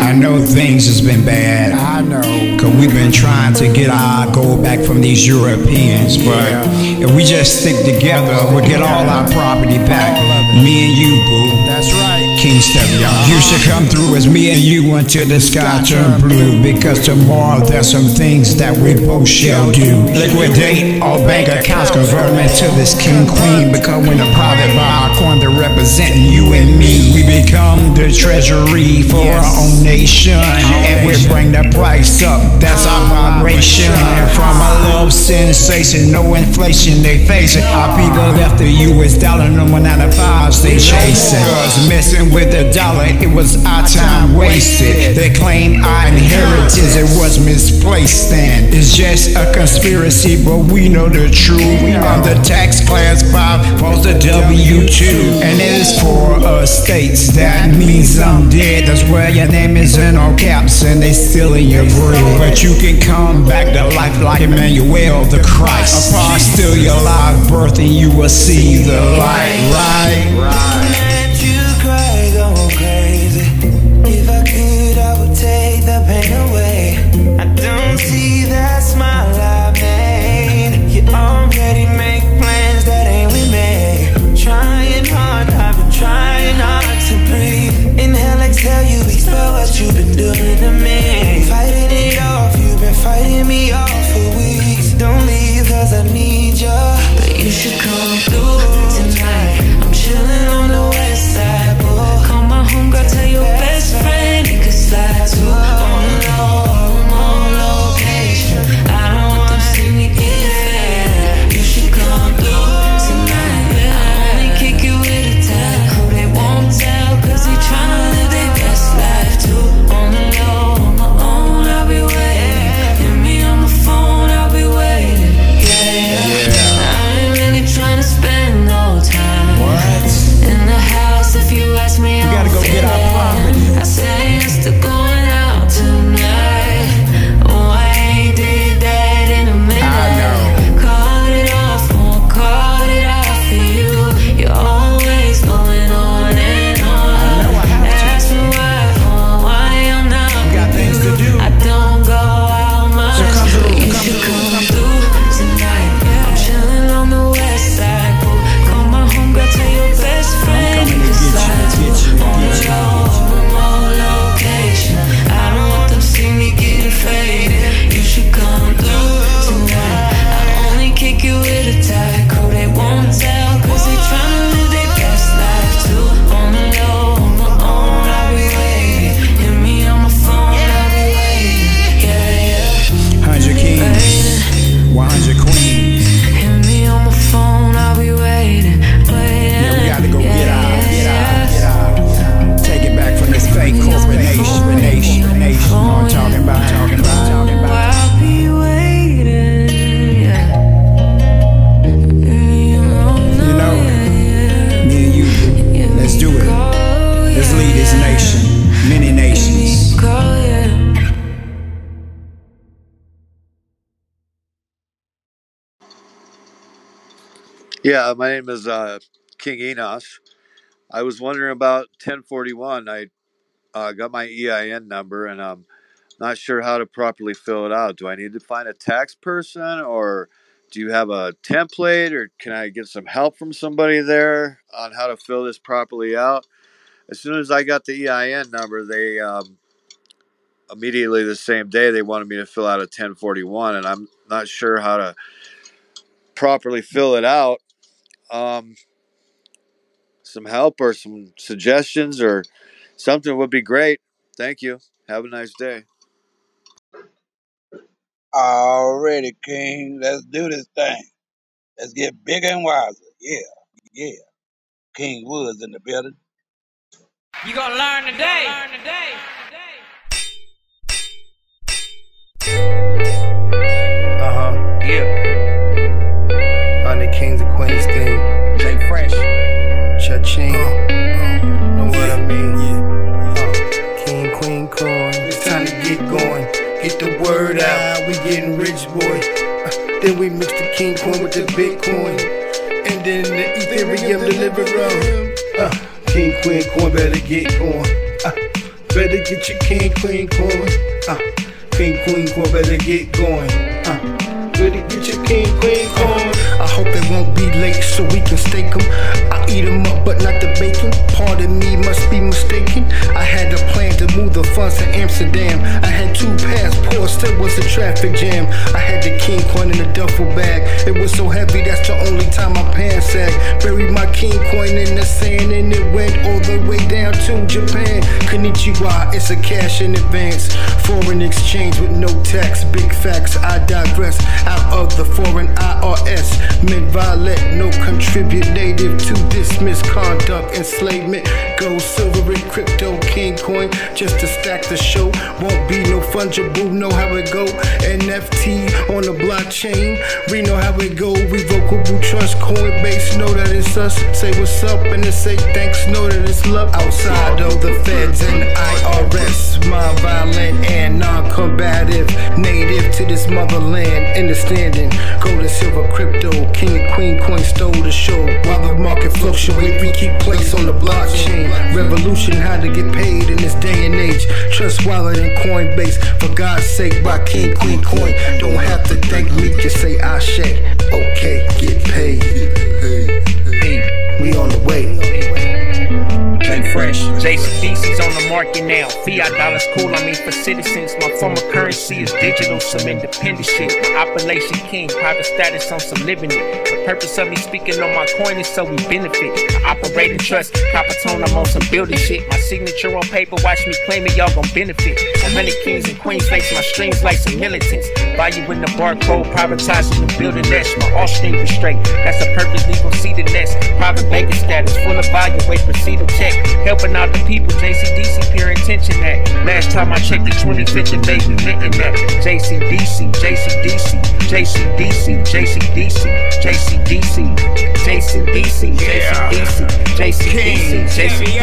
I know things has been bad. I know. Cause we've been trying to get our gold back from these Europeans, but if we just stick together, we'll get all our property back. Me and you, boo. That's right. King Stevie. You should come through as me and you until the sky turn blue. Because tomorrow there's some things that we both shall do. Liquidate all bank accounts, convert them into this king queen. Because when the private buy they're representing you and me. We become the treasury for our own nation. And we bring the price up. That's our vibration. And from a love sensation, no inflation they face it. Our people left the US dollar number 95s they chasing. Cause messing with the dollar, it was our time wasted. They claim our inheritance, it was misplaced. And it's just a conspiracy, but we know the truth. We are the tax class 5, falls the W2. And it is for us states, that means I'm dead. That's where your name is in all caps, and they still in your bread. But you can come back to life like Emmanuel the Christ. Upon still your live birth, and you will see the light. Right, Let should come through Yeah, my name is uh, King Enos. I was wondering about 1041. I uh, got my EIN number and I'm not sure how to properly fill it out. Do I need to find a tax person or do you have a template or can I get some help from somebody there on how to fill this properly out? As soon as I got the EIN number, they um, immediately the same day they wanted me to fill out a 1041 and I'm not sure how to properly fill it out. Um, some help or some suggestions or something would be great. Thank you. Have a nice day. Already, King. Let's do this thing. Let's get bigger and wiser. Yeah, yeah. King Woods in the building. You gonna learn today. Uh Kings and Queens thing. Jay Fresh. Cha-ching. know what I mean? Yeah. Uh, King, Queen, Coin. It's time to get going. Get the word out. We getting rich, boy. Uh, then we mix the King Coin with the Bitcoin. And then the Ethereum deliver on. Uh, King, Queen, Coin better get going. Uh, better get your king, queen, coin. Uh, king, queen, coin, better get going. Uh, better get your king, queen, coin. I hope it won't be late so we can stake them. I eat them up, but not the bacon. Pardon me, must be mistaken. I had a plan to move the funds to Amsterdam. I had two passports, still was a traffic jam. I had the king coin in a duffel bag. It was so heavy, that's the only time my pants sag. Buried my king coin in the sand and it went all the way down to Japan. Konnichiwa, it's a cash in advance. Foreign exchange with no tax. Big facts, I digress. Out of the foreign IRS. Mid violent, no contribute. Native to this misconduct, enslavement. Gold, silver, and crypto, king coin. Just to stack the show. Won't be no fungible, know how it go. NFT on the blockchain. We know how it go. We vocal Revocable trust, Coinbase, know that it's us. Say what's up and then say thanks, know that it's love. Outside of the feds and IRS. Mind violent and non-combative. Native to this motherland. Understanding. Gold and silver, crypto. King and queen coin stole the show. While the market we keep place on the blockchain. Revolution, how to get paid in this day and age. Trust wallet and Coinbase. For God's sake, by King Queen Coin. Don't have to thank me, just say I shake. Okay, get paid. Hey, we on the way. King Fresh. JCDC's on the market now. Fiat dollars cool, I mean for citizens. My former currency is digital, some independent shit. Appellation king, private status on some living it. The purpose of me speaking on my coin is so we benefit. I operate and trust, copper tone, I'm on some building shit. My signature on paper, watch me claim it, y'all gon' benefit. A hundred kings and queens face my streams like some militants. Value in the barcode, privatizing the building nest. My stream is straight. That's the purpose, we gon' see the nest. Private banking status, full of value, wait, proceed to check. Helping out the people, JCDC, pure intention that. Last time I checked the 25th and baby, hitting that. JCDC, JCDC, JCDC, JCDC, JCDC, JCDC, JCDC, JCDC, JCDC,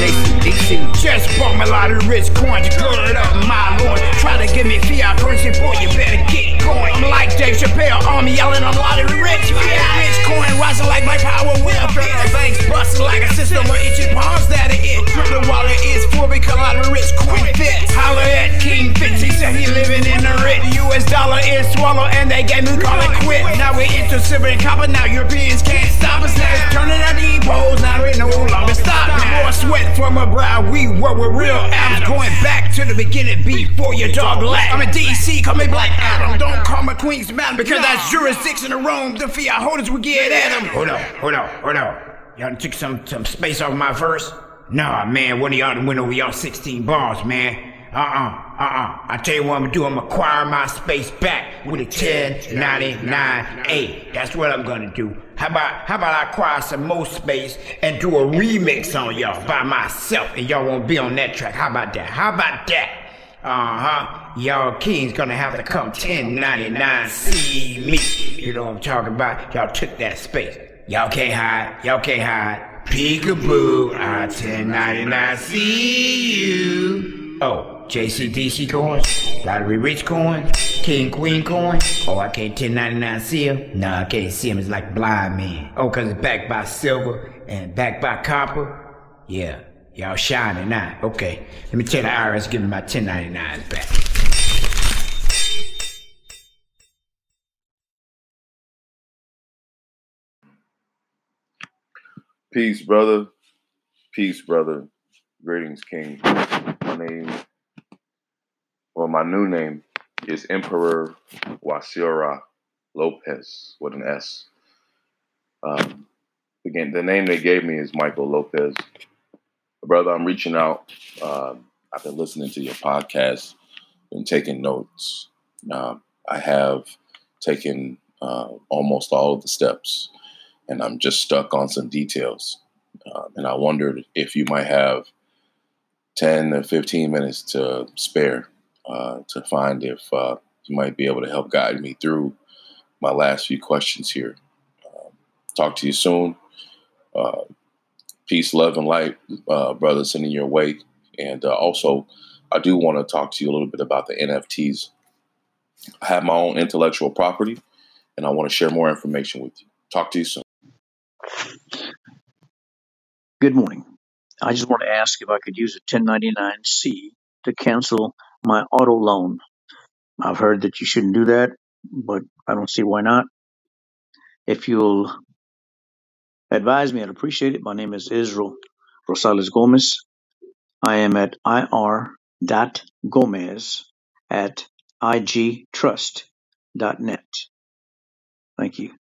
JCDC. Just bought me a lot of rich coins, gird up my loins. Try to give me fiat currency for you, better get going. I'm like Dave Chappelle, army yelling a lot of rich fiat. Rich coin rising like my power will. Banks busting like a system of itchy palms that it. Wallet because a lot of rich coin fits. Holler at King Fitz, he said he living in the rich. US dollar is swallow and they gave me call it quit. Now we into silver and copper, now Europeans can't stop us. Now it's turning out depots, now we no longer stop. Now more sweat from a brow, we work with real Adams. Going back to the beginning before your dog laughed. I'm a DC, call me Black Adam. Don't call me Queen's Mountain because that's jurisdiction of Rome. The fiat holders will get at them. Hold on, hold on, hold on. Y'all took some, some space off my verse? Nah, man, one of y'all done went over y'all 16 bars, man. Uh-uh, uh-uh. I tell you what I'm gonna do, I'm gonna acquire my space back with a 1099A. That's what I'm gonna do. How about how about I acquire some more space and do a remix on y'all by myself and y'all won't be on that track. How about that? How about that? Uh-huh. Y'all kings gonna have to come 1099 see me. You know what I'm talking about? Y'all took that space. Y'all can't hide. Y'all can't hide. Peekaboo, I 1099 see you. Oh, JCDC coins, Lottery Rich coins, King Queen coin. Oh, I can't 1099 see him? No, I can't see him. It's like blind man. Oh, cause it's backed by silver and backed by copper? Yeah, y'all shining now. Okay, let me tell the IRS give me my 1099s back. Peace, brother. Peace, brother. Greetings, King. My name, well, my new name is Emperor Wasira Lopez with an S. Um, again, the name they gave me is Michael Lopez. Brother, I'm reaching out. Um, I've been listening to your podcast and taking notes. Um, I have taken uh, almost all of the steps and I'm just stuck on some details. Uh, and I wondered if you might have 10 to 15 minutes to spare uh, to find if uh, you might be able to help guide me through my last few questions here. Um, talk to you soon. Uh, peace, love, and light, uh, brother, sending your way. And uh, also, I do want to talk to you a little bit about the NFTs. I have my own intellectual property, and I want to share more information with you. Talk to you soon. Good morning. I just want to ask if I could use a 1099-C to cancel my auto loan. I've heard that you shouldn't do that, but I don't see why not. If you'll advise me, I'd appreciate it. My name is Israel Rosales Gomez. I am at ir.gomez at igtrust.net. Thank you.